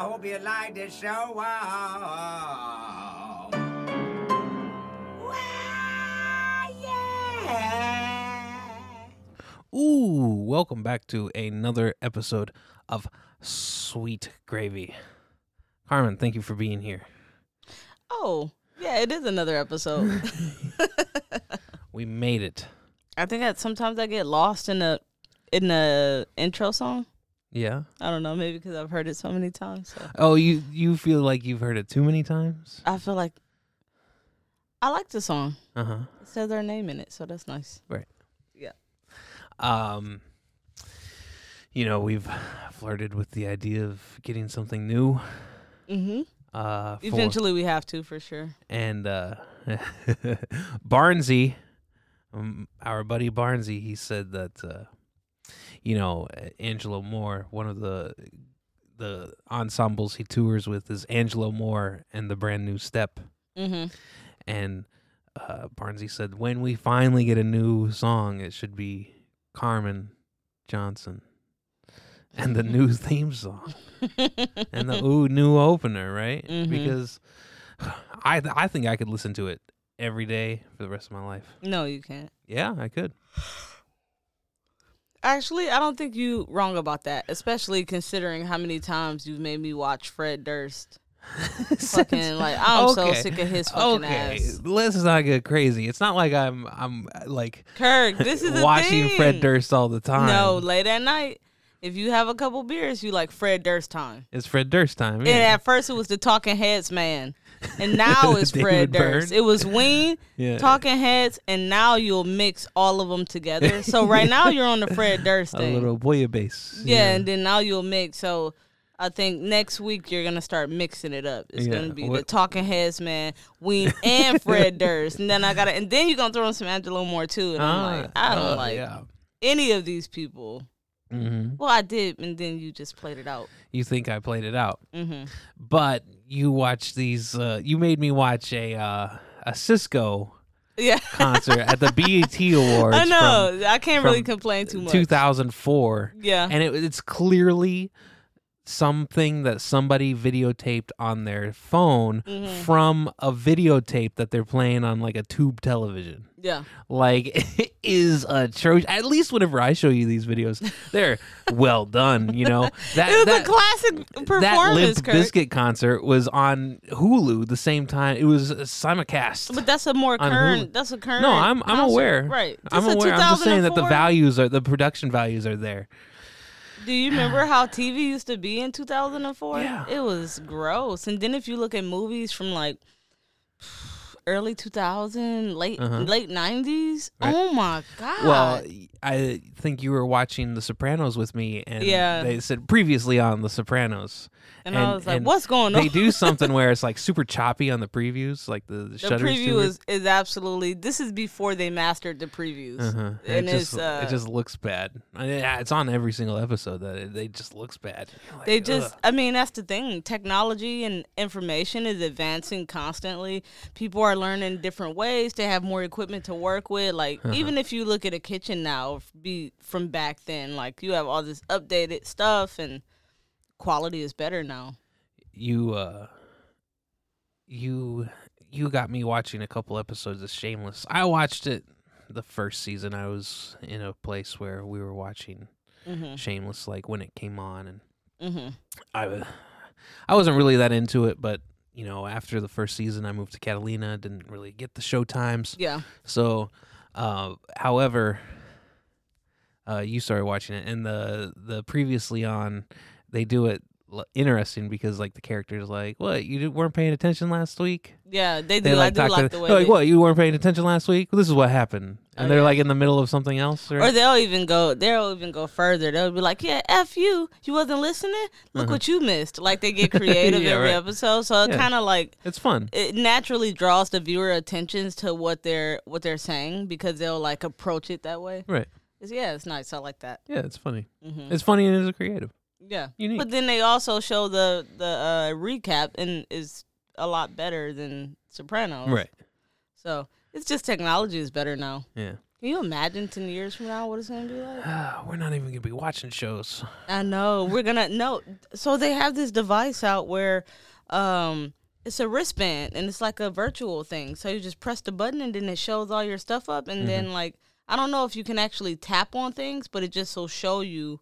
I hope you like the show. Wow. Well, yeah. Ooh, welcome back to another episode of Sweet Gravy. Carmen, thank you for being here. Oh, yeah, it is another episode. We made it. I think that sometimes I get lost in the in the intro song. Yeah. I don't know, maybe because I've heard it so many times. So Oh, you you feel like you've heard it too many times? I feel like I like the song. Uh huh. It says their name in it, so that's nice. Right. Yeah. Um, you know, we've flirted with the idea of getting something new. Mm-hmm. Uh, Eventually, we have to for sure. and uh, Barnsey, um, our buddy Barnsey, he said that uh, you know Angelo Moore, one of the the ensembles he tours with is Angelo Moore and the Brand New Step, Mm-hmm. and uh, Barnsey said when we finally get a new song, it should be Carmen Johnson. And the new theme song and the ooh new opener, right? Mhm. Because I th- I think I could listen to it every day for the rest of my life. no, you can't. Yeah, I could. Actually, I don't think you wrong about that, especially considering how many times you've made me watch Fred Durst. Fucking like I'm so sick of his fucking okay, ass. let's not get crazy. It's not like I'm I'm like Kirk, this is watching. Fred Durst all the time. No, late at night, if you have a couple beers, you like Fred Durst time. it's Fred Durst time. And at first it was the Talking Heads man, and now it's Fred Byrne. Durst. It was Ween, yeah. Talking Heads, and now you'll mix all of them together. So right now you're on the Fred Durst a thing. little bouillabaisse. yeah, and then now you'll mix. So I think next week you're gonna start mixing it up. It's Yeah, gonna be the Talking Heads man, Ween, and Fred Durst, and then I gotta, and then you're gonna throw in some Angelo Moore too. And I'm like, I don't uh, like Yeah. any of these people. hmm Well, I did, and then you just played it out. You think I played it out, hmm but you watch these. Uh, you made me watch a uh, a Sisqó Yeah, concert at the BET Awards. I know. I can't really complain too much. 2004. Yeah, and it, it's clearly something that somebody videotaped on their phone Mhm. from a videotape that they're playing on like a tube television. yeah. Like it is atrocious. At least whenever I show you these videos, they're well done. You know that It was that, a classic that performance, Limp Kirk. Bizkit concert was on Hulu the same time. It was simulcast. But that's a more current. That's a current. No, I'm I'm concert. aware. Right. I'm aware. I'm just saying that the values are the production values are there. Do you remember how TV used to be in 2004? Yeah. It was gross. And then if you look at movies from like early 2000, late Uh-huh. late 90s, Right. oh my god. Well, I think you were watching The Sopranos with me, and Yeah. they said previously on The Sopranos. and, I was like, what's going on? They do something where it's like super choppy on the previews, like the, the, the preview is, is absolutely this is before they mastered the previews. Uh-huh. And it it's just uh, it just looks bad. I mean, yeah, it's on every single episode that it, it just looks bad. Like, They just, ugh. I mean, that's the thing. Technology and information is advancing constantly. People are learning different ways to have more equipment to work with. Like, Uh-huh. even if you look at a kitchen now, be from back then, like you have all this updated stuff and quality is better now. you uh you you got me watching a couple episodes of Shameless. I watched it the first season. I was in a place where we were watching hmm Shameless like when it came on and hmm I wa- I wasn't really that into it, but you know, after the first season, I moved to Catalina. Didn't really get the show times. Yeah. So, uh, however, uh, you started watching it, and the the previously on, they do it l- interesting because like the characters like, what you weren't paying attention last week. Yeah, they They do. I like do talk like the way. they're like, they- what you weren't paying attention last week. Well, this is what happened, and Oh, they're yeah. like in the middle of something else. Or, Or they'll even go. They'll even go further. They'll be like, "Yeah, f you. You wasn't listening. Look Uh-huh. what you missed." Like they get creative Yeah, every right. episode, so it Yeah. kind of like it's fun. it naturally draws the viewer attentions to what they're what they're saying because they'll like approach it that way. Right. It's, yeah, it's nice. I like that. Yeah, it's funny. hmm It's funny and it's creative. Yeah, Unique. but then they also show the the uh, recap and is a lot better than Sopranos. Right. So it's just technology is better now. Yeah. Can you imagine ten years from now what it's gonna be like? We're not even gonna be watching shows. I know we're gonna no. So they have this device out where, um, it's a wristband and it's like a virtual thing. So you just press the button and then it shows all your stuff up, and then like I don't know if you can actually tap on things, but it just will show you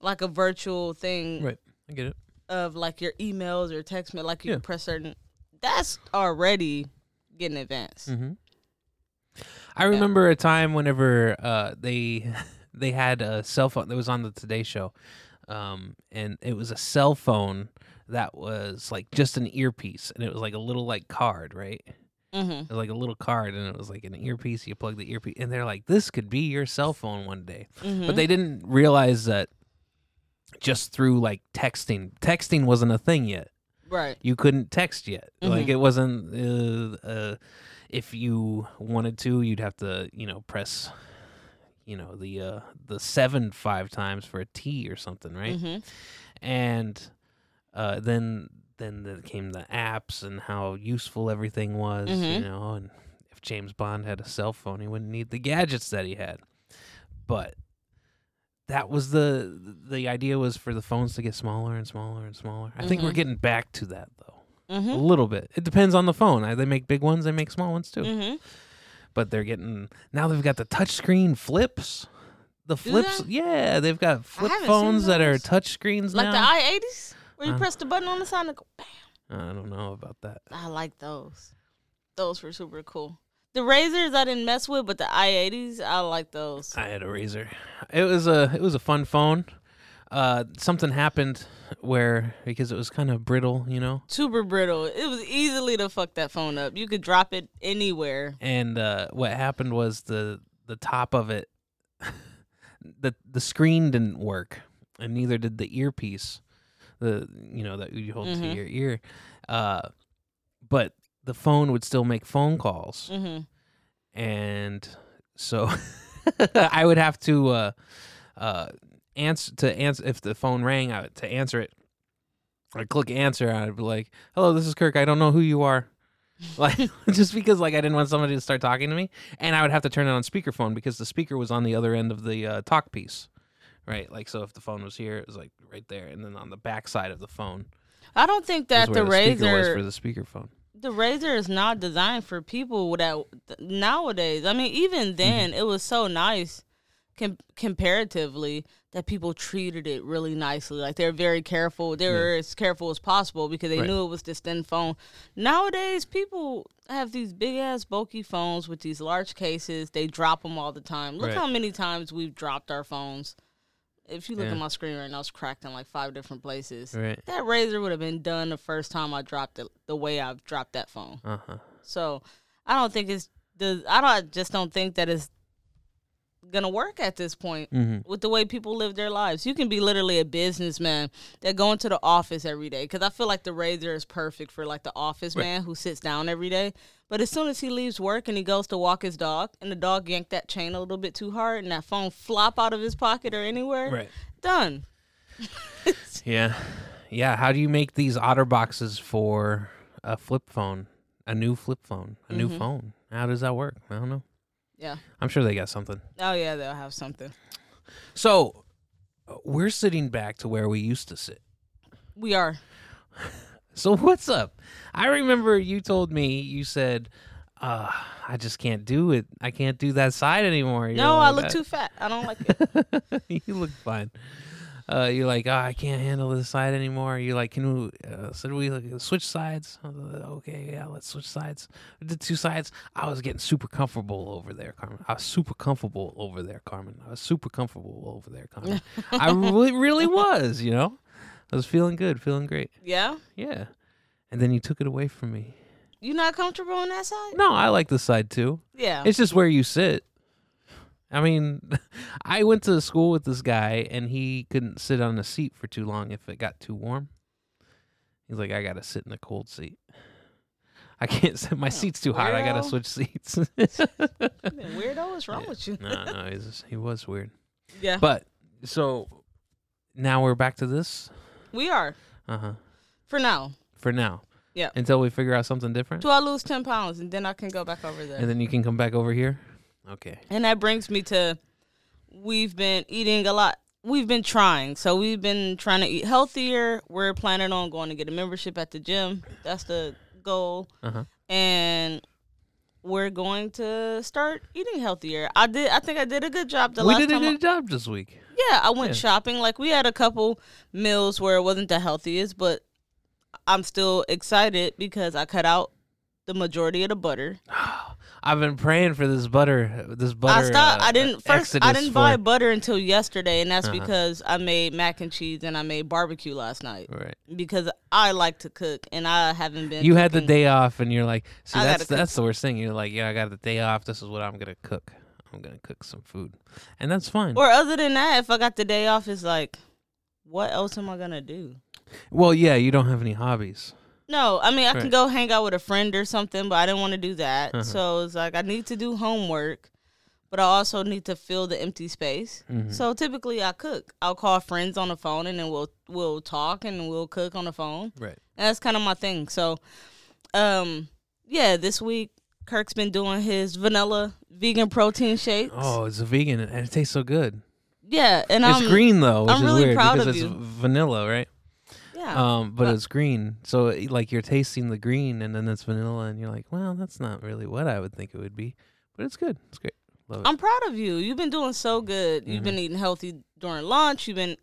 like a virtual thing Right. I get it. Of like your emails or text me. Like you Yeah. press certain. That's already getting advanced. Mm-hmm. I remember a time whenever uh, they they had a cell phone that was on the Today Show, um, and it was a cell phone that was like just an earpiece, and it was like a little like card, right? Mm-hmm. It was like a little card, and it was like an earpiece. You plug the earpiece, and they're like, "This could be your cell phone one day," Mm-hmm. but they didn't realize that just through like texting, texting wasn't a thing yet right. you couldn't text yet. Like Mhm. it wasn't. Uh, uh, if you wanted to, you'd have to, you know, press, you know, the uh, the seven five times for a T or something, right? Mm-hmm. And uh, then then there came the apps and how useful everything was, you Mhm. know. And if James Bond had a cell phone, he wouldn't need the gadgets that he had. But that was the the idea was for the phones to get smaller and smaller and smaller. I think we're Mhm. getting back to that though. A Mm-hmm. little bit. It depends on the phone. Uh, They make big ones, they make small ones too. Mm-hmm. But they're getting now they've got the touchscreen flips. The flips, yeah, they've got flip phones that are those. touch screens Like the i eighties, where you Uh. press the button on the side and go. Bam. I don't know about that. I like those. Those were super cool. The razors I didn't mess with, but the i eighties I like those. I had a razor. It was a it was a fun phone. Uh, something happened where because it was kind of brittle, you know, Super brittle. It was easily to fuck that phone up. You could drop it anywhere. and uh, what happened was the the top of it, the the screen didn't work, and neither did the earpiece, the you know that you hold to Mhm. your ear, uh, but the phone would still make phone calls, Mm-hmm. and so I would have to uh, uh, answer to answer if the phone rang I, to answer it. I'd click answer. and I'd be like, "Hello, this is Kirk. I don't know who you are." Like just because like I didn't want somebody to start talking to me, and I would have to turn it on speakerphone because the speaker was on the other end of the uh, talk piece, right? Like so, if the phone was here, it was like right there, and then on the back side of the phone I don't think that the the razor for the speakerphone. The razor is not designed for people without nowadays. I mean, even Mm-hmm. then, it was so nice com- comparatively that people treated it really nicely. Like they're very careful. They were as careful as possible because they Right. knew it was this thin phone. Nowadays, people have these big ass bulky phones with these large cases. They drop them all the time. Look Right. how many times we've dropped our phones. If you look Yeah. at my screen right now, it's cracked in like five different places. Right. That razor would have been done the first time I dropped it the way I've dropped that phone. Uh huh. So I don't think it's the I don't I just don't think that it's gonna work at this point hmm with the way people live their lives. You can be literally a businessman that go into the office every day because I feel like the razor is perfect for like the office Right. man who sits down every day. But as soon as he leaves work and he goes to walk his dog, and the dog yanked that chain a little bit too hard, and that phone flop out of his pocket or anywhere, Right. done. Yeah. Yeah. How do you make these otter boxes for a flip phone? A new flip phone? A new Mhm. phone? How does that work? I don't know. Yeah. I'm sure they got something. Oh yeah, they'll have something. So uh, we're sitting back to where we used to sit. We are. So what's up? I remember you told me you said, uh, "I just can't do it. I can't do that side anymore." You're No, I look too fat. I don't like it. you look fine. Uh, you're like, oh, I can't handle this side anymore. You're like, can we? Uh, so do we like, switch sides? Okay, yeah, let's switch sides. The two sides. I was getting super comfortable over there, Carmen. I was super comfortable over there, Carmen. I was super comfortable over there, Carmen. I really, really was. You know, I was feeling good, feeling great. Yeah? Yeah. And then you took it away from me. You not comfortable on that side? No, I like this side too. Yeah. It's just where you sit. I mean, I went to school with this guy and he couldn't sit on a seat for too long if it got too warm. He's like, I gotta sit in a cold seat. I can't sit. My seat's too hot. I gotta switch seats. Weirdo, what's wrong Yeah. with you? no, no, he's, he was weird. Yeah. But so now we're back to this. we are. Uh huh. For now. For now. Yeah. Until we figure out something different, Till I lose ten pounds and then I can go back over there. and then you can come back over here. Okay. And that brings me to we've been eating a lot. We've been trying. So we've been trying to eat healthier. We're planning on going to get a membership at the gym. That's the goal. Uh-huh. And we're going to start eating healthier. I did I think I did a good job the we last did a time. I- good job this week. yeah, I went Yeah. shopping. Like we had a couple meals where it wasn't the healthiest, but I'm still excited because I cut out the majority of the butter. I've been praying for this butter. This butter. I stopped. uh, I didn't first. I didn't buy butter until yesterday, and that's Uh-huh. because I made mac and cheese and I made barbecue last night Right. because I like to cook and I haven't been. You had the day off, and you're like, see, I that's that's the worst thing. You're like, yeah, I got the day off. This is what I'm gonna cook. I'm gonna cook some food, and that's fine. Or other than that, if I got the day off, it's like, what else am I gonna do? well, yeah, you don't have any hobbies. No, I mean I can go hang out with a friend or something, but I didn't want to do that. Uh-huh. So it's like I need to do homework, but I also need to fill the empty space. Mhm. So typically I cook. I'll call friends on the phone and then we'll we'll talk and we'll cook on the phone. Right. And that's kind of my thing. So, um, yeah, this week Kirk's been doing his vanilla vegan protein shakes. Oh, it's a vegan, and it tastes so good. yeah, and it's I'm green though, which I'm is really weird proud because of it's you. vanilla, right? Yeah, Um, but Well- it's green, so it- like you're tasting the green, and then it's vanilla, and you're like, well, that's not really what I would think it would be, but it's good. It's great. Love it. I'm proud of you. You've been doing so good. You've Mhm. been eating healthy during lunch. You've been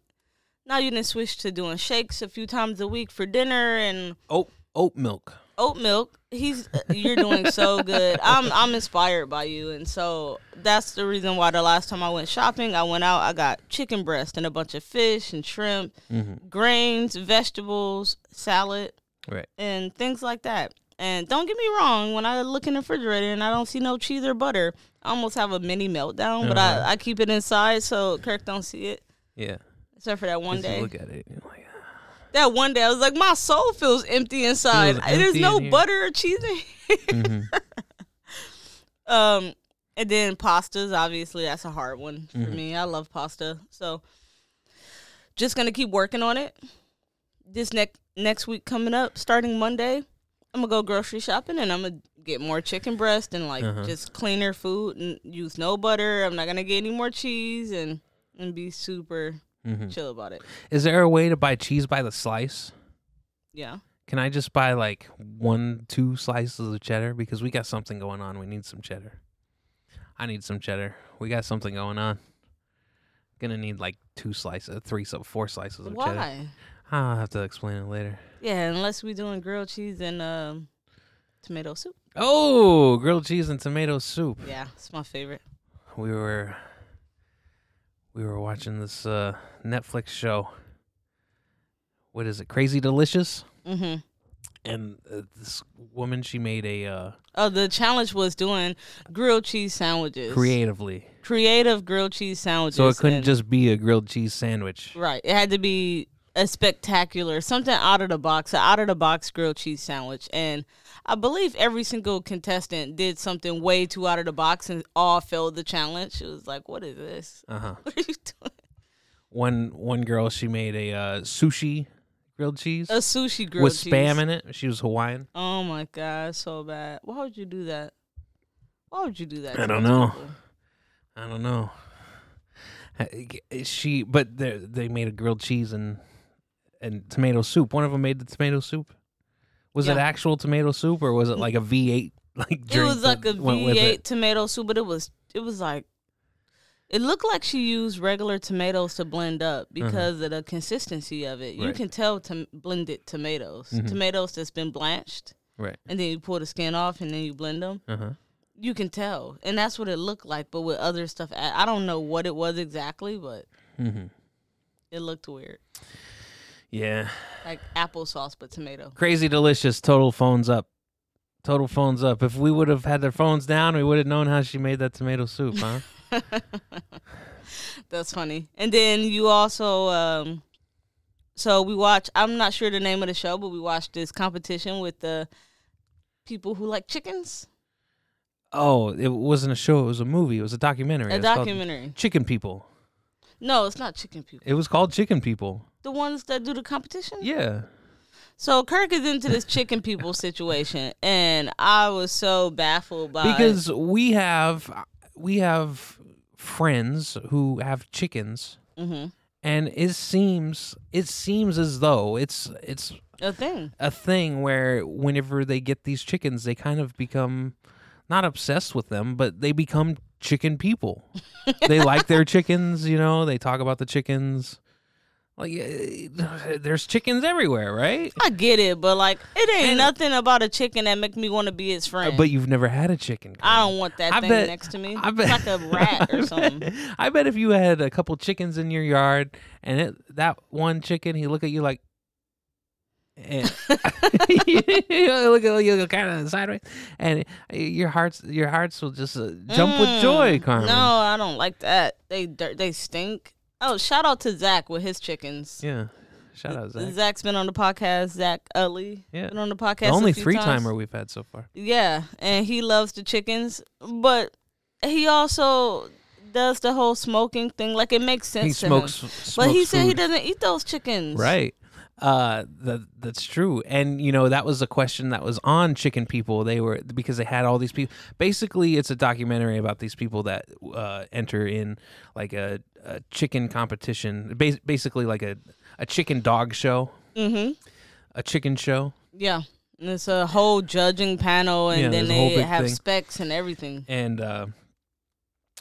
now you didn't switch to doing shakes a few times a week for dinner and oat oat milk. Oat milk. He's you're doing so good. I'm I'm inspired by you, and so that's the reason why the last time I went shopping, I went out. I got chicken breast and a bunch of fish and shrimp, Mm-hmm. grains, vegetables, salad, Right. and things like that. And don't get me wrong, when I look in the refrigerator and I don't see no cheese or butter, I almost have a mini meltdown. But Uh-huh. I, I keep it inside so Kirk don't see it. Yeah. Except for that one day. look at it, you're like, That one day I was like, my soul feels empty inside. Feels There's no in butter or cheese in here. Mhm. Um, and then pastas, obviously, that's a hard one for Mhm. me. I love pasta, so just gonna keep working on it. This next next week coming up, starting Monday, I'm gonna go grocery shopping and I'm gonna get more chicken breast and like Uh-huh. just cleaner food and use no butter. I'm not gonna get any more cheese and and be super Mhm. chill about it. Is there a way to buy cheese by the slice? Yeah. Can I just buy like one, two slices of cheddar because we got something going on? We need some cheddar. I need some cheddar. We got something going on. Gonna need like two slices, three, so four slices of cheddar. Why? I'll have to explain it later. Yeah, unless we're doing grilled cheese and um, tomato soup. Oh, grilled cheese and tomato soup. Yeah, it's my favorite. We were we were watching this uh, Netflix show. What is it? Crazy Delicious. hmm And uh, this woman, she made a uh, Oh, the challenge was doing grilled cheese sandwiches. creatively, creative grilled cheese sandwiches. so it couldn't and- just be a grilled cheese sandwich. right. It had to be a spectacular, something out of the box, an out of the box grilled cheese sandwich. And I believe every single contestant did something way too out of the box, and all failed the challenge. It was like, what is this? Uh huh. What are you doing? One one girl, she made a uh, sushi grilled cheese A sushi grilled with cheese. spam in it. She was Hawaiian. Oh my god, so bad. Why would you do that? Why would you do that? I don't know. people? I don't know. Uh, She, but they they made a grilled cheese and and tomato soup. One of them made the tomato soup. Was it actual tomato soup or was it like a V eight like drink? It was like a V eight tomato soup, but it was it was like it looked like she used regular tomatoes to blend up because of the consistency of it. You Uh-huh. Right. can tell to blended tomatoes, Mhm. tomatoes that's been blanched, Right. and then you pull the skin off and then you blend them. Uh huh. You can tell, and that's what it looked like. But with other stuff, I don't know what it was exactly, but hmm it looked weird, Yeah. like applesauce but tomato. Crazy delicious. Total phones up. Total phones up. If we would have had their phones down, we would have known how she made that tomato soup, huh? That's funny. And then you also um so we watch I'm not sure the name of the show, but we watched this competition with the people who like chickens. oh, it wasn't a show. It was a movie. It was a documentary. A documentary. Chicken People. No, it's not chicken people. It was called Chicken People. The ones that do the competition? Yeah. So Kirk is into this chicken people situation and I was so baffled by because we have we have friends who have chickens, hmm and it seems it seems as though it's it's A thing. a thing where whenever they get these chickens, they kind of become not obsessed with them, but they become chicken people. they like their chickens, you know. They talk about the chickens. Like, eh, there's chickens everywhere, right? I get it, but like it ain't And- nothing about a chicken that make me want to be its friend. But you've never had a chicken. I don't want that I thing bet- next to me. I bet it's like a rat I or bet- something. I bet if you had a couple chickens in your yard and it, that one chicken, he look at you like, and look at you kind of sideways, and your hearts, your hearts will just uh, jump with joy, Mm, Carmen. No, I don't like that. They they stink. Oh, shout out to Zach with his chickens. Yeah. Shout out Zach. Zach's been on the podcast. Zach Utley Yeah. been on the podcast. The only three times. timer we've had so far. Yeah, and he loves the chickens, but he also does the whole smoking thing. Like it makes sense. He to smokes, him. smokes but he said he doesn't eat those chickens. Right. Uh, that that's true, and you know that was a question that was on Chicken People. They were because they had all these people. Basically, it's a documentary about these people that uh, enter in like a, a chicken competition, Bas- basically like a a chicken dog show, Mm-hmm. a chicken show, Yeah. And it's a whole judging panel, and Yeah, then there's a whole they have thing. specs and everything. and uh,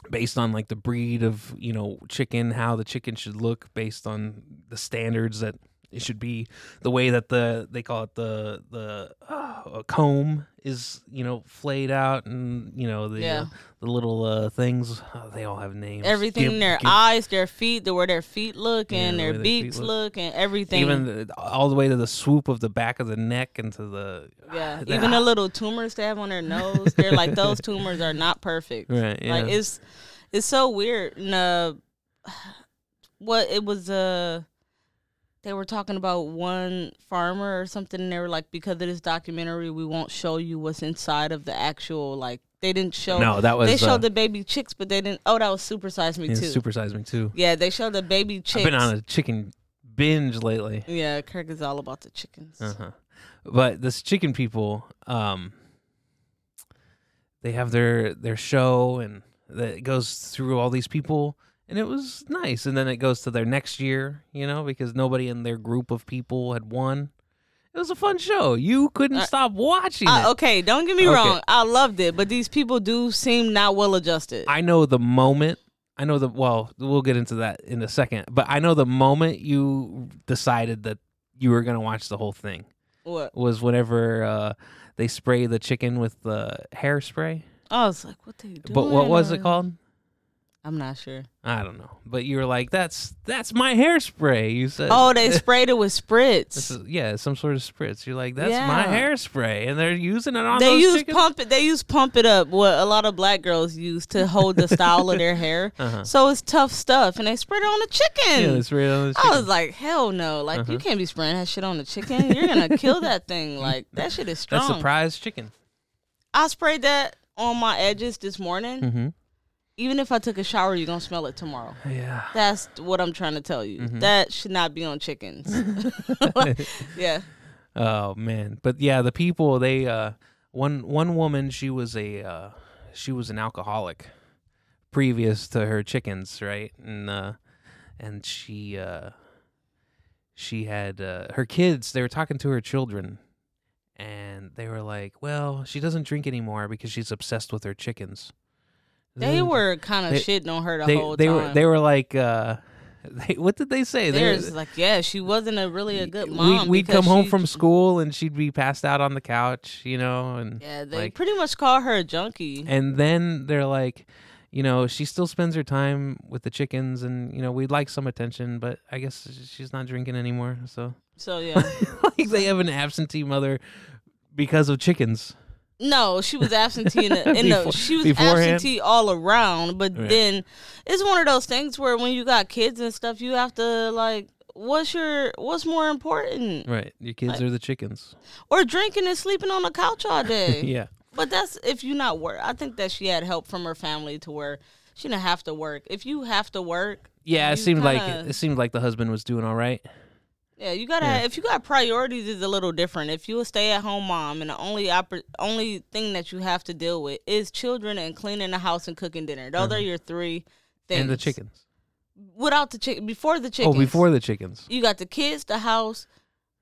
based on like the breed of you know chicken, how the chicken should look based on the standards that it should be, the way that the they call it the the uh, comb is you know flayed out, and you know the Yeah. uh, the little uh, things oh, they all have names. Everything, Gib- their eyes, their feet, the where their feet look, and the their their beaks look. look. and everything. even the, all the way to the swoop of the back of the neck and to the yeah, the- even the little tumors they have on their nose, they're like those tumors are not perfect. right yeah Like it's it's so weird. And, uh, what it was uh they were talking about one farmer or something and they were like because of this documentary we won't show you what's inside of the actual like they didn't show no that was they showed uh, the baby chicks but they didn't oh that was super size me yeah, too super size me too. yeah they showed the baby chicks I've been on a chicken binge lately. yeah kirk is all about the chickens Uh-huh. But this chicken people, um, they have their their show and that goes through all these people and it was nice. And then it goes to their next year, you know, because nobody in their group of people had won. It was a fun show. You couldn't Uh, stop watching Uh, it. okay don't get me Okay. wrong i loved it but these people do seem not well adjusted I know the moment. I know the well, we'll get into that in a second. But I know the moment you decided that you were gonna watch the whole thing what was whenever uh, they spray the chicken with the hairspray. i was like what they doing But what was it called? I'm not sure I don't know. But you were like, "That's that's my hairspray." You said, Oh, they sprayed it with spritz. This is, yeah, some sort of spritz. You're like, "That's my hairspray," and they're using it on they those use chickens. pump it. They use pump it up. What a lot of black girls use to hold the style of their hair. Uh-huh. So it's tough stuff, and they spread it on the chicken. Yeah, they spray it on the I was like, hell no! Like Uh-huh. you can't be spraying that shit on the chicken. You're gonna kill that thing. Like that shit is strong. That's surprise chicken. I sprayed that on my edges this morning. Mm-hmm. Even if I took a shower, you're gonna smell it tomorrow. Yeah. That's what I'm trying to tell you. Mhm. That should not be on chickens. yeah. Oh man, but yeah, the people they uh one one woman she was a uh she was an alcoholic previous to her chickens, right? And uh and she uh she had uh her kids, they were talking to her children and they were like, "Well, she doesn't drink anymore because she's obsessed with her chickens." They were kind of shitting on her the they whole they time. were they were like uh they, what did they say? They were- like, yeah, she wasn't a really a good we- mom. We'd come home she- from school and she'd be passed out on the couch, you know, and Yeah, they like- pretty much call her a junkie. and then they're like, you know, she still spends her time with the chickens, and you know, we'd like some attention, but I guess she's not drinking anymore. So, So yeah, like, they have an absentee mother because of chickens. No, she was absentee in the, in Before- the she was beforehand? absentee all around. But Right. then it's one of those things where when you got kids and stuff, you have to like, what's your what's more important? Right, your kids Like- are the chickens. Or drinking and sleeping on the couch all day. yeah, But that's if you not work. I think that she had help from her family to where she didn't have to work. If you have to work, yeah. It seemed like kinda- it seemed like the husband was doing all right. Yeah, you gotta. Yeah. If you got priorities, is a little different. If you a stay at home mom and the only oppor- only thing that you have to deal with is children and cleaning the house and cooking dinner, those are your three things. And the chickens. Without the chicken, before the chickens. Oh, before the chickens. you got the kids, the house,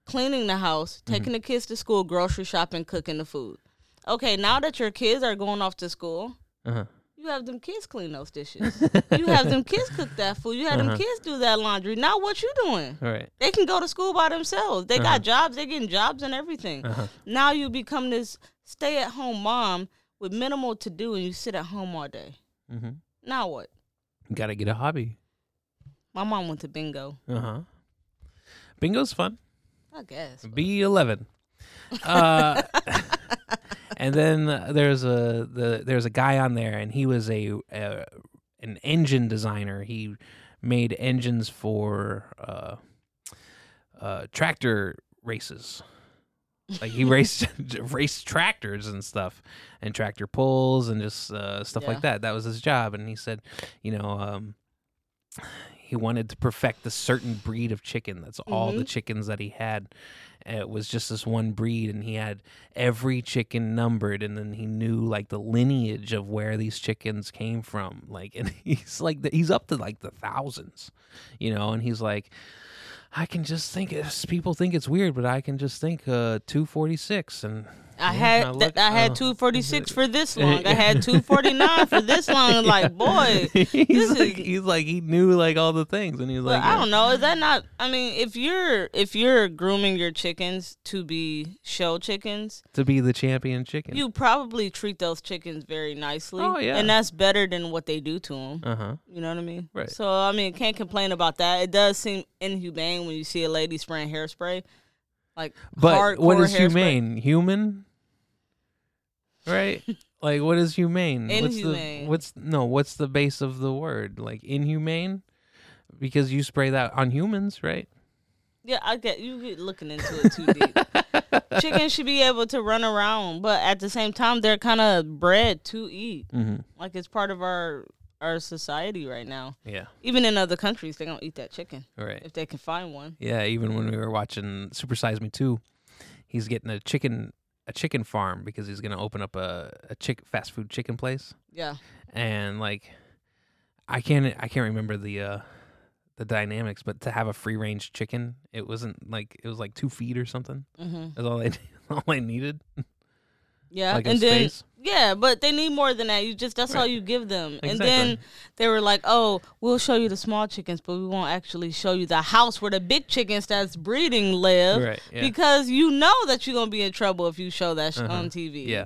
cleaning the house, Mm-hmm. taking the kids to school, grocery shopping, cooking the food. Okay, now that your kids are going off to school, Uh-huh. You have them kids clean those dishes. you have them kids cook that food. You have Uh-huh. them kids do that laundry. Now what you doing? Right. They can go to school by themselves. They Uh-huh. got jobs. They're getting jobs and everything. Uh-huh. Now you become this stay at home mom with minimal to do, and you sit at home all day. Mm-hmm. Now what? Got to get a hobby. My mom went to bingo. Uh huh. Bingo's fun. I guess. B eleven. Uh, and then there's a the there's a guy on there, and he was a, uh an engine designer. He made engines for uh, uh, tractor races. Like he raced raced tractors and stuff, and tractor pulls and just uh, stuff Yeah. like that. That was his job, and he said, you know, um, he wanted to perfect a certain breed of chicken. That's all the Mhm. chickens that he had. It was just this one breed, and he had every chicken numbered, and then he knew like the lineage of where these chickens came from. Like, and he's like, the, he's up to like the thousands, you know. And he's like, I can just think people think it's weird, but I can just think uh, two forty six, and I had I th- I had oh. two forty six for this long. I had two forty nine for this long. Like, boy, he's this like is- he's like he knew like all the things, and he's like, I don't know. Is that not? I mean, if you're if you're grooming your chickens to be show chickens, to be the champion chicken. you probably treat those chickens very nicely. Oh, yeah. and that's better than what they do to them. uh huh. You know what I mean? Right. So I mean, can't complain about that. It does seem inhumane when you see a lady spraying hairspray, like But what is hardcore is hairspray. humane? Human, right? like what is humane? Inhumane. What's the what's no? What's the base of the word? Like inhumane, because you spray that on humans, right? Yeah, I get you get looking into it too deep. Chickens should be able to run around, but at the same time, they're kind of bred to eat. Mm-hmm. Like it's part of our our society right now. Yeah. Even in other countries, they don't eat that chicken right. if they can find one. Yeah. Even when we were watching Super Size Me Two, he's getting a chicken a chicken farm because he's gonna open up a a chick fast food chicken place. Yeah, and like I can't I can't remember the uh the dynamics, but to have a free range chicken, it wasn't like it was like two feet or something. hmm That's all I all I needed. Yeah, Like and then space? yeah, but they need more than that. You just that's all you give them, and then they were like, "Oh, we'll show you the small chickens, but we won't actually show you the house where the big chickens that's breeding live." Right. Yeah. Because you know that you're gonna be in trouble if you show that sh- Uh-huh. on TV. yeah.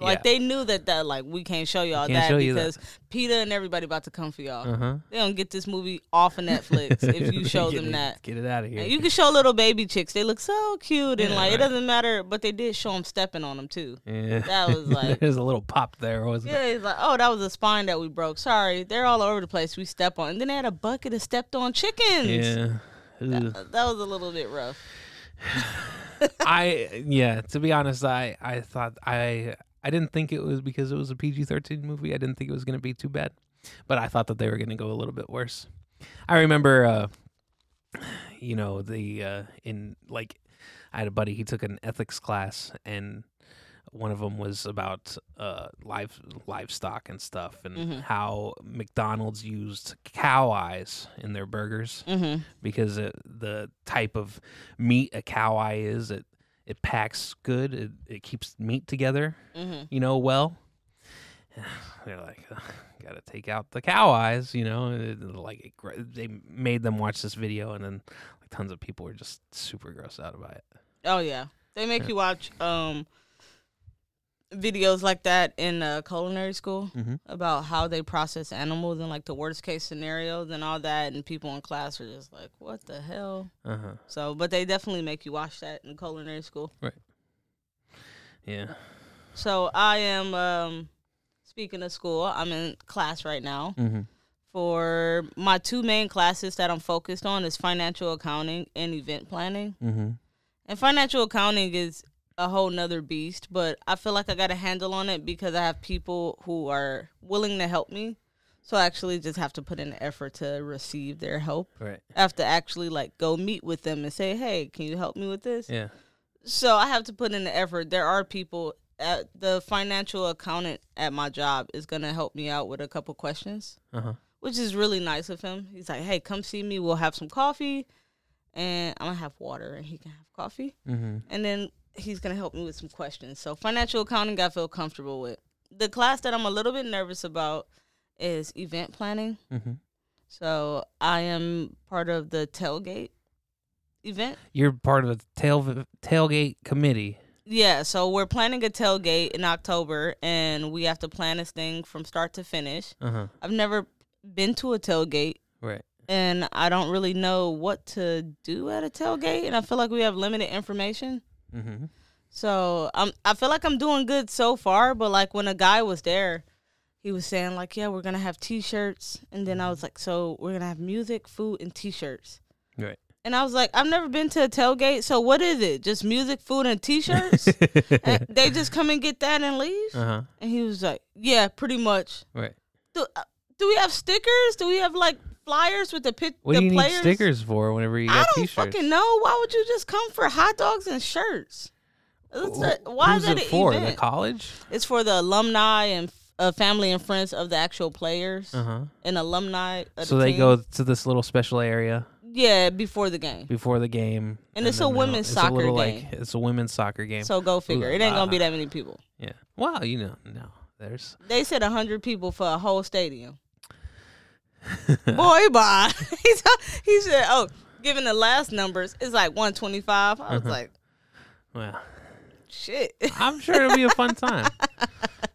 Like they knew that that like we can't show y'all can't that show you that. because PETA and everybody about to come for y'all. Uh huh. They don't get this movie off of Netflix if you show them that. Get it out of here. And you can show little baby chicks. They look so cute and Yeah, like it doesn't matter, but they did show them stepping on them too. yeah. That was like There's a little pop there, wasn't yeah, he's like, oh, that was a spine that we broke. Sorry, they're all over the place. We step on, and then they had a bucket of stepped on chickens. Yeah. That, that was a little bit rough. I yeah. To be honest, I I thought I I didn't think it was because it was a PG thirteen movie. I didn't think it was going to be too bad, but I thought that they were going to go a little bit worse. I remember, uh, you know, the uh, in like I had a buddy. He took an ethics class, and one of them was about uh, live livestock and stuff, and Mhm. how McDonald's used cow eyes in their burgers Mm-hmm. because it, the type of meat a cow eye is, it it packs good. It it keeps meat together, Mm-hmm. you know, well. They're like, "Ugh, gotta take out the cow eyes, you know. it- like it, they made them watch this video, and then like tons of people were just super grossed out by it. Oh yeah, they make Yeah. you watch um videos like that in uh, culinary school Mhm. about how they process animals and like the worst case scenarios and all that, and people in class are just like, "What the hell?" Uh huh. So, but they definitely make you watch that in culinary school. Right? Yeah. So I am um speaking of school, I'm in class right now. Mm-hmm. For my two main classes that I'm focused on is financial accounting and event planning. Mm-hmm. And financial accounting is a whole nother beast, but I feel like I got a handle on it because I have people who are willing to help me. So I actually just have to put in the effort to receive their help. Right. I have to actually like go meet with them and say, "Hey, can you help me with this?" Yeah. So I have to put in the effort. There are people at the financial accountant at my job is going to help me out with a couple questions, Uh huh. which is really nice of him. He's like, "Hey, come see me. We'll have some coffee, and I'm gonna have water, and he can have coffee, Mm-hmm. and then he's gonna help me with some questions." So financial accounting, I feel comfortable with. The class that I'm a little bit nervous about is event planning. Mm-hmm. So I am part of the tailgate event. You're part of the tail tailgate committee. Yeah, so we're planning a tailgate in October, and we have to plan this thing from start to finish. Uh huh. I've never been to a tailgate, Right. and I don't really know what to do at a tailgate, and I feel like we have limited information. Mm-hmm. So I'm, I feel like I'm doing good so far, but like when a guy was there, he was saying like, "Yeah, we're gonna have T-shirts," and then I was like, "So we're gonna have music, food, and T-shirts." Right. And I was like, "I've never been to a tailgate, so what is it? Just music, food, and T-shirts?" And they just come and get that and leave. uh huh. And he was like, "Yeah, pretty much." Right. Do, uh, do we have stickers? Do we have like flyers with the pit? What the do you players? need stickers for whenever you I got don't t-shirts? fucking know. Why would you just come for hot dogs and shirts? A- why Who's is that it an for? The college? It's for the alumni and uh, family and friends of the actual players Uh huh. and alumni. Of So the they team. go to this little special area yeah before the game. before the game, And it's a women's it's soccer little, game. Like, it's a women's soccer game. So go figure. It ain't gonna be that many people. yeah. Well, you know, no, there's. They said hundred people for a whole stadium. Boy, bye. he said, "Oh, given the last numbers, it's like one twenty five. I was Uh-huh. like, Well, shit. I'm sure it'll be a fun time.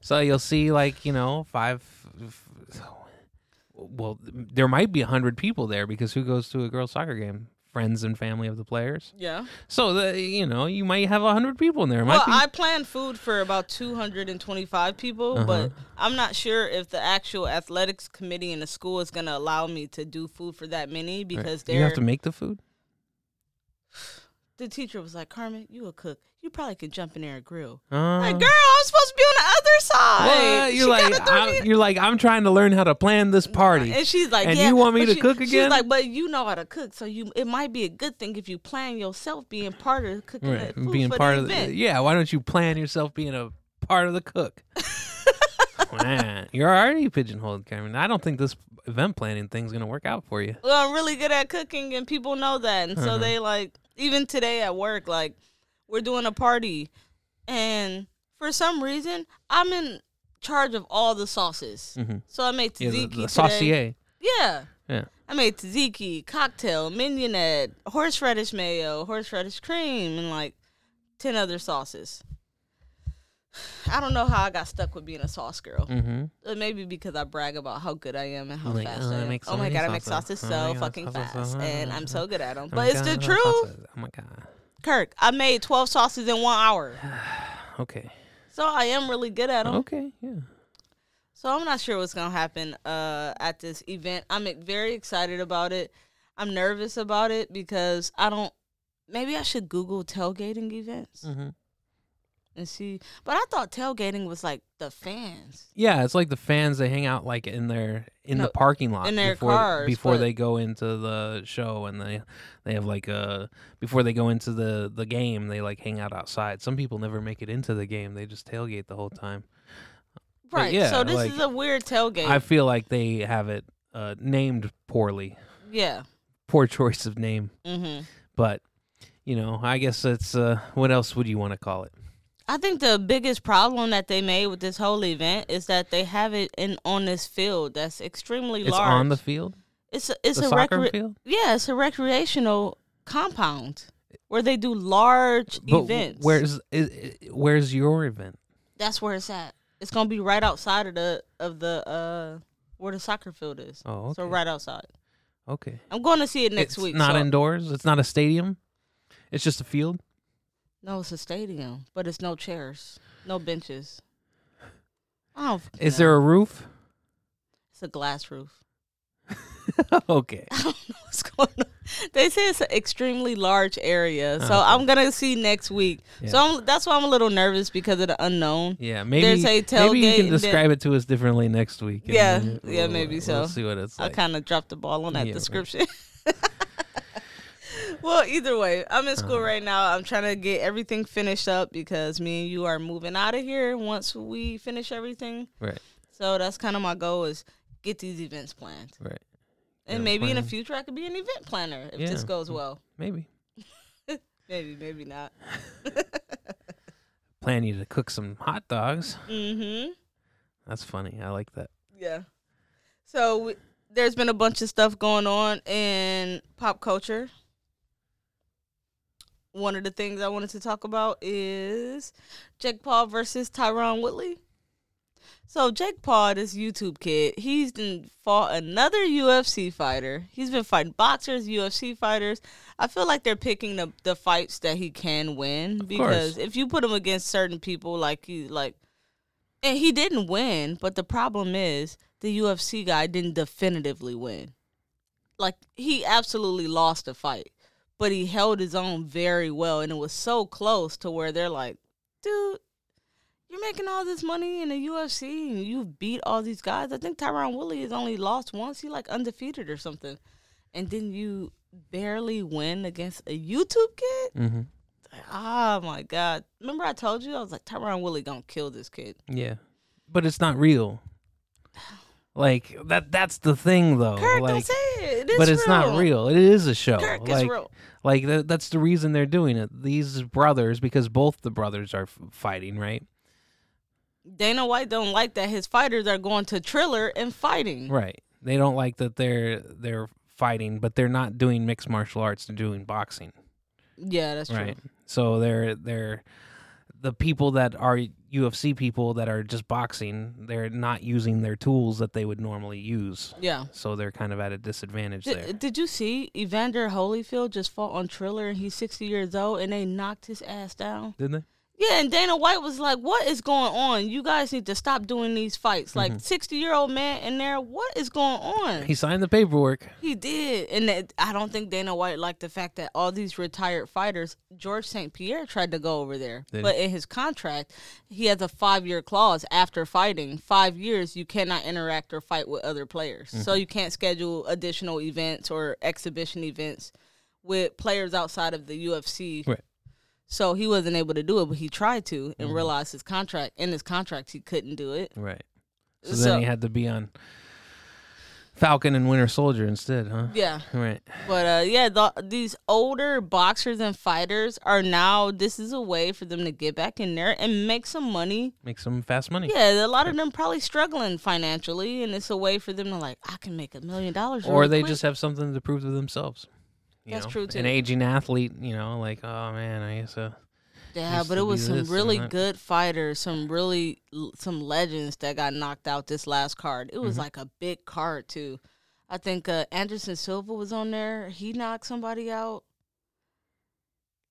so you'll see, like you know, five. Well, there might be a hundred people there because who goes to a girls' soccer game? Friends and family of the players. yeah. So the you know you might have a hundred people in there. It Well, I planned food for about 225 people, Uh-huh. but I'm not sure if the actual athletics committee in the school is going to allow me to do food for that many because you they're have to make the food. The teacher was like, "Carmen, you a cook. You probably could jump in there and grill." Uh, like, girl, I'm supposed to be on the other side. You're like gotta throw me I'm, you're like I'm trying to learn how to plan this party. And she's like, And yeah, you want me to she- cook again? She's like, but you know how to cook, so you it might be a good thing if you plan yourself being part of cooking Right, being for part the of the yeah. Why don't you plan yourself being a part of the cook? Man, you're already pigeonholed, Cameron. I don't think this event planning thing's gonna work out for you. Well, I'm really good at cooking, and people know that, and so Uh-huh. they like even today at work, like we're doing a party, and for some reason I'm in charge of all the sauces. Mhm. So I made Yeah, tzatziki the, the today. saucier. Yeah. Yeah. I made tzatziki, cocktail, mignonette, horseradish mayo, horseradish cream, and like ten other sauces. I don't know how I got stuck with being a sauce girl. Mm-hmm. Uh, Maybe because I brag about how good I am and how Like, fast oh, I am. make so oh my god, I make sauces. sauces Oh so God, fucking sauces, fast, sauces, and. I'm so good at them. Oh But it's God, the truth, sauces. Oh my god. Kirk. I made twelve sauces in one hour, Okay. so I am really good at them. Okay. Yeah. So I'm not sure what's gonna happen uh, at this event. I'm very excited about it. I'm nervous about it because I don't. Maybe I should Google tailgating events Mm-hmm. And see. But I thought tailgating was like the fans. Yeah, it's like the fans they hang out like in their in No, the parking lot in their before cars, before but- they go into the show and they they have like a before they go into the the game they like hang out outside. Some people never make it into the game; they just tailgate the whole time. But Right. yeah, so this like, is a weird tailgate. I feel like they have it uh, named poorly, yeah. poor choice of name. hmm But you know, I guess it's uh, what else would you want to call it? I think the biggest problem that they made with this whole event is that they have it in on this field that's extremely large. It's large. on the field, it's a, it's the a soccer recre- field. yeah, it's a recreational compound where they do large But events. where's is, where's your event? That's where it's at. It's gonna be right outside of the of the uh where the soccer field is. Oh, okay. So right outside. Okay. I'm going to see it next it's week. Not so- indoors. It's not a stadium. It's just a field. No, it's a stadium, but it's no chairs, no benches. I Is know. there a roof? It's a glass roof. okay. I don't know what's going on. They say it's an extremely large area, so Oh, okay. I'm gonna see next week. So I'm, that's why I'm a little nervous because of the unknown. Yeah, maybe There's a maybe you can and then- describe it to us differently next week. Yeah, yeah, we'll- maybe We'll so. see what it's Like. I kind of dropped the ball on that Yeah, right. well, either way, I'm in school Uh-huh. right now. I'm trying to get everything finished up because me and you are moving out of here once we finish everything. Right, So that's kind of my goal is get these events planned. right. And Yeah, maybe in the future I could be an event planner if this goes well. Maybe Maybe, maybe not. plan you to cook some hot dogs. Mm-hmm. That's funny. I like that. Yeah. So we, there's been a bunch of stuff going on in pop culture. One of the things I wanted to talk about is Jake Paul versus Tyron Woodley. So Jake Paul, this YouTube kid, he's been fought another UFC fighter. He's been fighting boxers, UFC fighters. I feel like they're picking the the fights that he can win because course. if you put him against certain people, like he like and he didn't win, but the problem is the UFC guy didn't definitively win. Like he absolutely lost the fight, but he held his own very well and it was so close to where they're like, "Dude, you're making all this money in the UFC and you've beat all these guys. I think Tyron Woodley has only lost once. He like undefeated or something. And then you barely win against a YouTube kid? Mm-hmm. Oh my god. Remember I told you I was like Tyron Woodley going to kill this kid. Yeah, but it's not real. Like that. That's the thing, though. Kirk, like, don't say it. It is but it's not real. real. It is a show. Kirk like, is real. like that, that's the reason they're doing it. These brothers, because both the brothers are f- fighting, right? Dana White don't like that his fighters are going to Triller and fighting. Right. They don't like that they're they're fighting, but they're not doing mixed martial arts. They're doing boxing. Yeah, that's true. Right. So they're they're the people that are UFC people that are just boxing. They're not using their tools that they would normally use. Yeah. So they're kind of at a disadvantage there. Did, did you see Evander Holyfield just fought on Triller and he's 60 years old and they knocked his ass down? Didn't they? Yeah, and Dana White was like, "What is going on? You guys need to stop doing these fights. Like, sixty-year-old man in there. What is going on?" He signed the paperwork. He did, and that, I don't think Dana White liked the fact that all these retired fighters. George St. Pierre tried to go over there, Did he? but in his contract, he has a five-year clause. After fighting five years, you cannot interact or fight with other players. So Mm-hmm. you can't schedule additional events or exhibition events with players outside of the UFC. Right. So he wasn't able to do it, but he tried to, and Mm-hmm. realized his contract in his contract he couldn't do it. Right. So, So- then he had to be on Falcon and Winter Soldier instead, huh? Yeah. Right. But uh, yeah, the, these older boxers and fighters are now. This is a way for them to get back in there and make some money. Make some fast money. Yeah, a lot of them probably struggling financially, and it's a way for them to like, I can make a million dollars. or really they quick." just have something to prove to themselves. That's know? true, too. An aging athlete, you know, like, oh man, I guess uh yeah, used but to it was some really good fighters, some really some legends that got knocked out this last card. It Mm-hmm. was like a big card too. I think uh, Anderson Silva was on there. He knocked somebody out.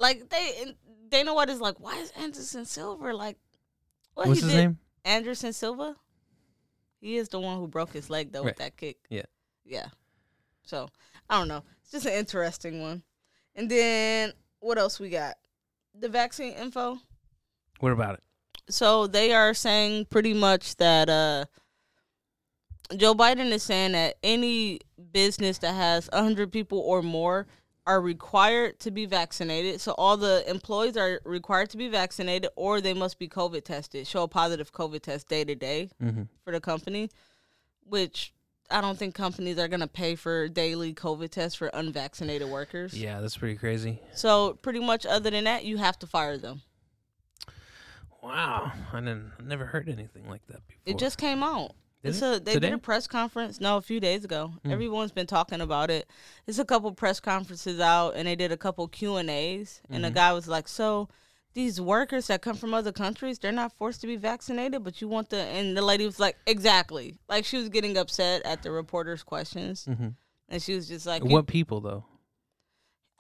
Like they, Dana White is like, why is Anderson Silva like? What what's he his did- name? Anderson Silva. He is the one who broke his leg though Right. with that kick. Yeah. Yeah. So I don't know. Just an interesting one. And then what else we got? The vaccine info. What about it? So they are saying pretty much that uh Joe Biden is saying that any business that has 100 people or more are required to be vaccinated. So all the employees are required to be vaccinated or they must be COVID tested, show a positive COVID test day to day Mm-hmm. for the company, which I don't think companies are going to pay for daily COVID tests for unvaccinated workers. Yeah, that's pretty crazy. So pretty much other than that, you have to fire them. Wow, I didn't, I never heard anything like that before. It just came out. Did it's it? a they Today? did a press conference no a few days ago. Hmm. Everyone's been talking about it. There's a couple press conferences out, and they did a couple Q and A's, and the Mm-hmm. guy was like, "So these workers that come from other countries, they're not forced to be vaccinated, but you want the." And the lady was like, "Exactly." Like she was getting upset at the reporters' questions, hmm and she was just like, What people though?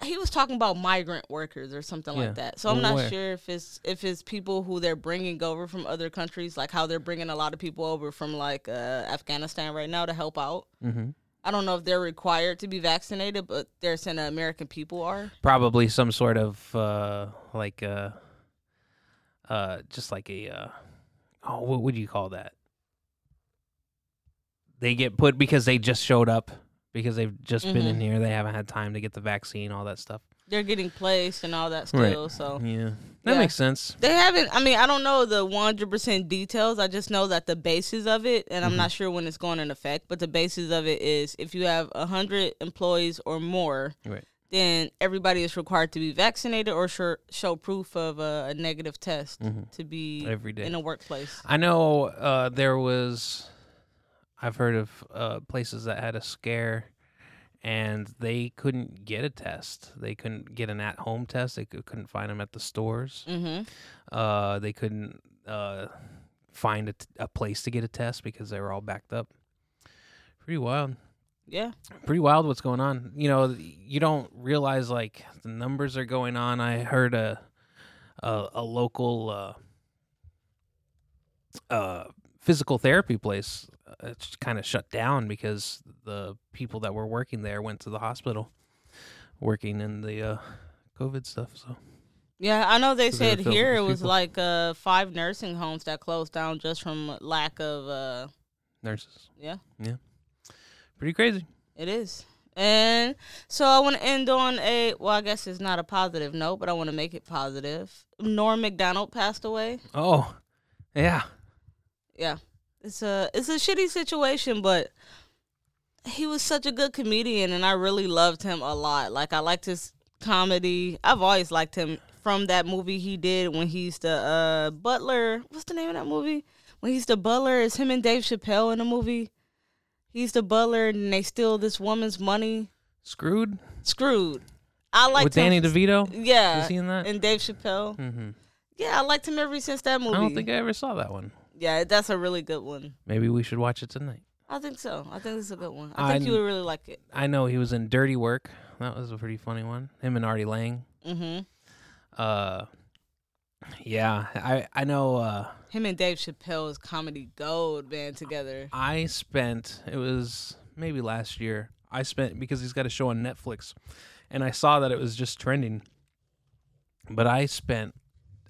he was talking about migrant workers or something Yeah. like that. So I'm not where? sure if it's if it's people who they're bringing over from other countries, like how they're bringing a lot of people over from like uh, Afghanistan right now to help out. Mm-hmm. I don't know if they're required to be vaccinated, but they're saying American people are. Probably some sort of uh, like uh, uh, just like a uh, oh, what would you call that? They get put because they just showed up because they've just been in Mhm. here. They haven't had time to get the vaccine, all that stuff. They're getting placed and all that Right. So Yeah, that Yeah. makes sense. they haven't. I mean, I don't know the one hundred percent details. I just know that the basis of it, and I'm not sure when it's going in effect. But the basis of it is if you have hundred employees or more, Right. Then everybody is required to be vaccinated or show, show proof of a, a negative test Mhm. to be Every day. in a workplace. I know uh, there was. I've heard of uh, places that had a scare, and they couldn't get a test. They couldn't get an at-home test. They cou- couldn't find them at the stores. Mm-hmm. Uh, they couldn't uh, find a, t- a place to get a test because they were all backed up. Pretty wild. Yeah. Pretty wild what's going on. You know, you don't realize like the numbers are going on. I heard a a, a local uh, uh, physical therapy place uh, kind of shut down because the people that were working there went to the hospital working in the uh, COVID stuff. So Yeah, I know they said here it was people. like uh, five nursing homes that closed down just from lack of. Uh, nurses, Yeah. yeah, pretty crazy. it is. And so I want to end on a well, I guess it's not a positive note, but I want to make it positive. Norm Macdonald passed away. Oh, yeah. Yeah, it's a it's a shitty situation, but he was such a good comedian, and I really loved him a lot. Like I liked his comedy. I've always liked him from that movie he did when he's the uh, butler. What's the name of that movie? When he's the butler, it's him and Dave Chappelle in the movie. He's the butler, and they steal this woman's money. Screwed Screwed. I like with Danny. DeVito. Yeah, You seen that? and Dave Chappelle. Mm-hmm. Yeah, I liked him ever since that movie. I don't think I ever saw that one. yeah, that's a really good one. Maybe we should watch it tonight. I think so. I think it's a good one. I think you would really like it. I know he was in Dirty Work. That was a pretty funny one. Him and Artie Lange. hmm Uh, yeah, I I know. Uh, Him and Dave Chappelle's comedy gold man together. I spent it was maybe last year. I spent because he's got a show on Netflix, and I saw that it was just trending. But I spent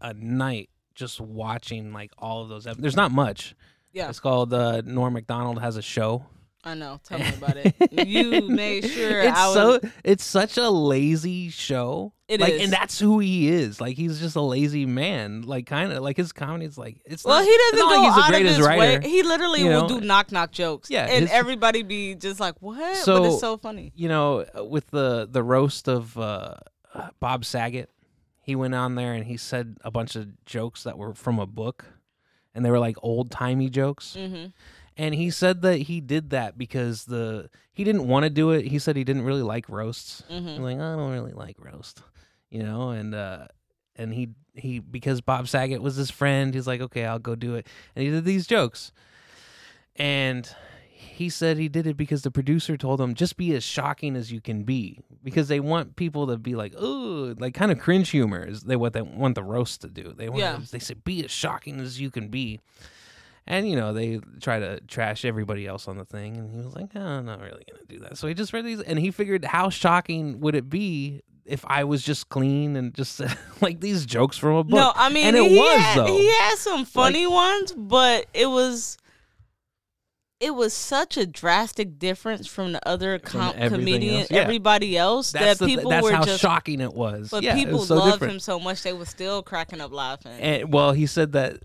a night just watching like all of those. ep- There's not much. Yeah, It's called uh, Norm Macdonald has a show. I know. Tell me about it. you made sure it's I was. so it's such a lazy show. It like, is. and that's who he is. Like he's just a lazy man. Like kind of like his comedy is like it's. well, not, he doesn't go like he's the out of his writer. way. He literally you will know? do knock knock jokes. Yeah, and his- everybody be just like, "What?" but So- it's so funny. you know, with the the roast of uh, Bob Saget, he went on there and he said a bunch of jokes that were from a book, and they were like old timey jokes. hmm And he said that he did that because the he didn't want to do it. He said he didn't really like roasts. hmm like, I don't really like roast, you know, and uh, and he he because Bob Saget was his friend. He's like, okay, I'll go do it, and he did these jokes, and he said he did it because the producer told him just be as shocking as you can be because they want people to be like, oh, like kind of cringe humor is they what they want the roast to do. They want Yeah. they say be as shocking as you can be. And you know they try to trash everybody else on the thing, and he was like, "Oh, I'm not really gonna do that." So he just read these, and he figured, how shocking would it be if I was just clean and just like these jokes from a book? No, I mean, and it he was had, though. He had some funny ones, but it was. It was such a drastic difference from the other com- comedian, else, yeah. everybody else that's that the, people that's were how just. shocking it was. But yeah, people was so loved different. him so much they were still cracking up laughing. And well, he said that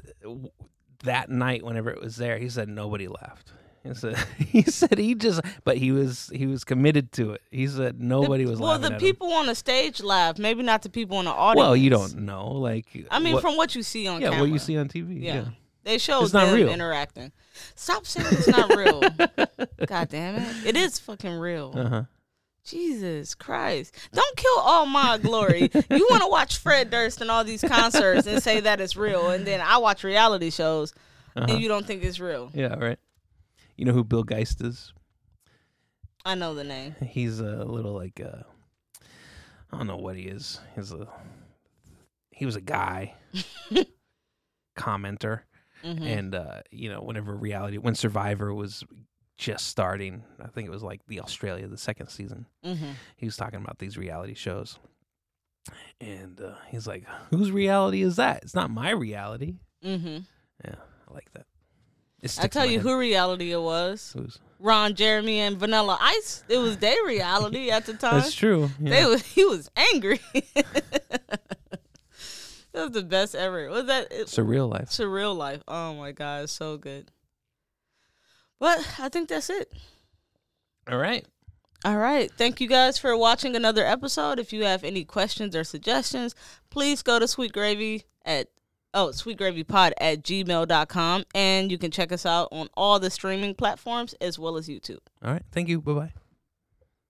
that night, whenever it was there, he said nobody laughed. He said he said he just, but he was he was committed to it. He said nobody the, was well, the people on the stage laughed. Maybe not the people in the audience. Well, you don't know, like I mean, what- from what you see on yeah, camera. what you see on TV. Yeah. Yeah, They show It's not them real. interacting. Stop saying it's not real. God damn it. It is fucking real. uh huh. Jesus Christ. Don't kill all my glory. you want to watch Fred Durst and all these concerts and say that it's real, and then I watch reality shows Uh-huh. and you don't think it's real. Yeah, right. You know who Bill Geist is? I know the name. He's a little like uh I don't know what he is. He's a he was a guy commenter Mhm. and uh you know whenever reality when survivor was just starting. I think it was like the Australia, the second season. Mm-hmm. He was talking about these reality shows, and uh, he's like, "Whose reality is that? It's not my reality." Mm-hmm. Yeah, I like that. I tell you head. who reality it was. Who's- Ron Jeremy and Vanilla Ice. It was their reality at the time. That's true. They was he was angry. that was the best ever. Was that it, Surreal life. surreal life? Oh my god, it's so good. But I think that's it. All right. All right. Thank you guys for watching another episode. If you have any questions or suggestions, please go to Sweet Gravy at oh sweet sweetgravypod at gmail.com and you can check us out on all the streaming platforms as well as YouTube. All right. Thank you. Bye bye.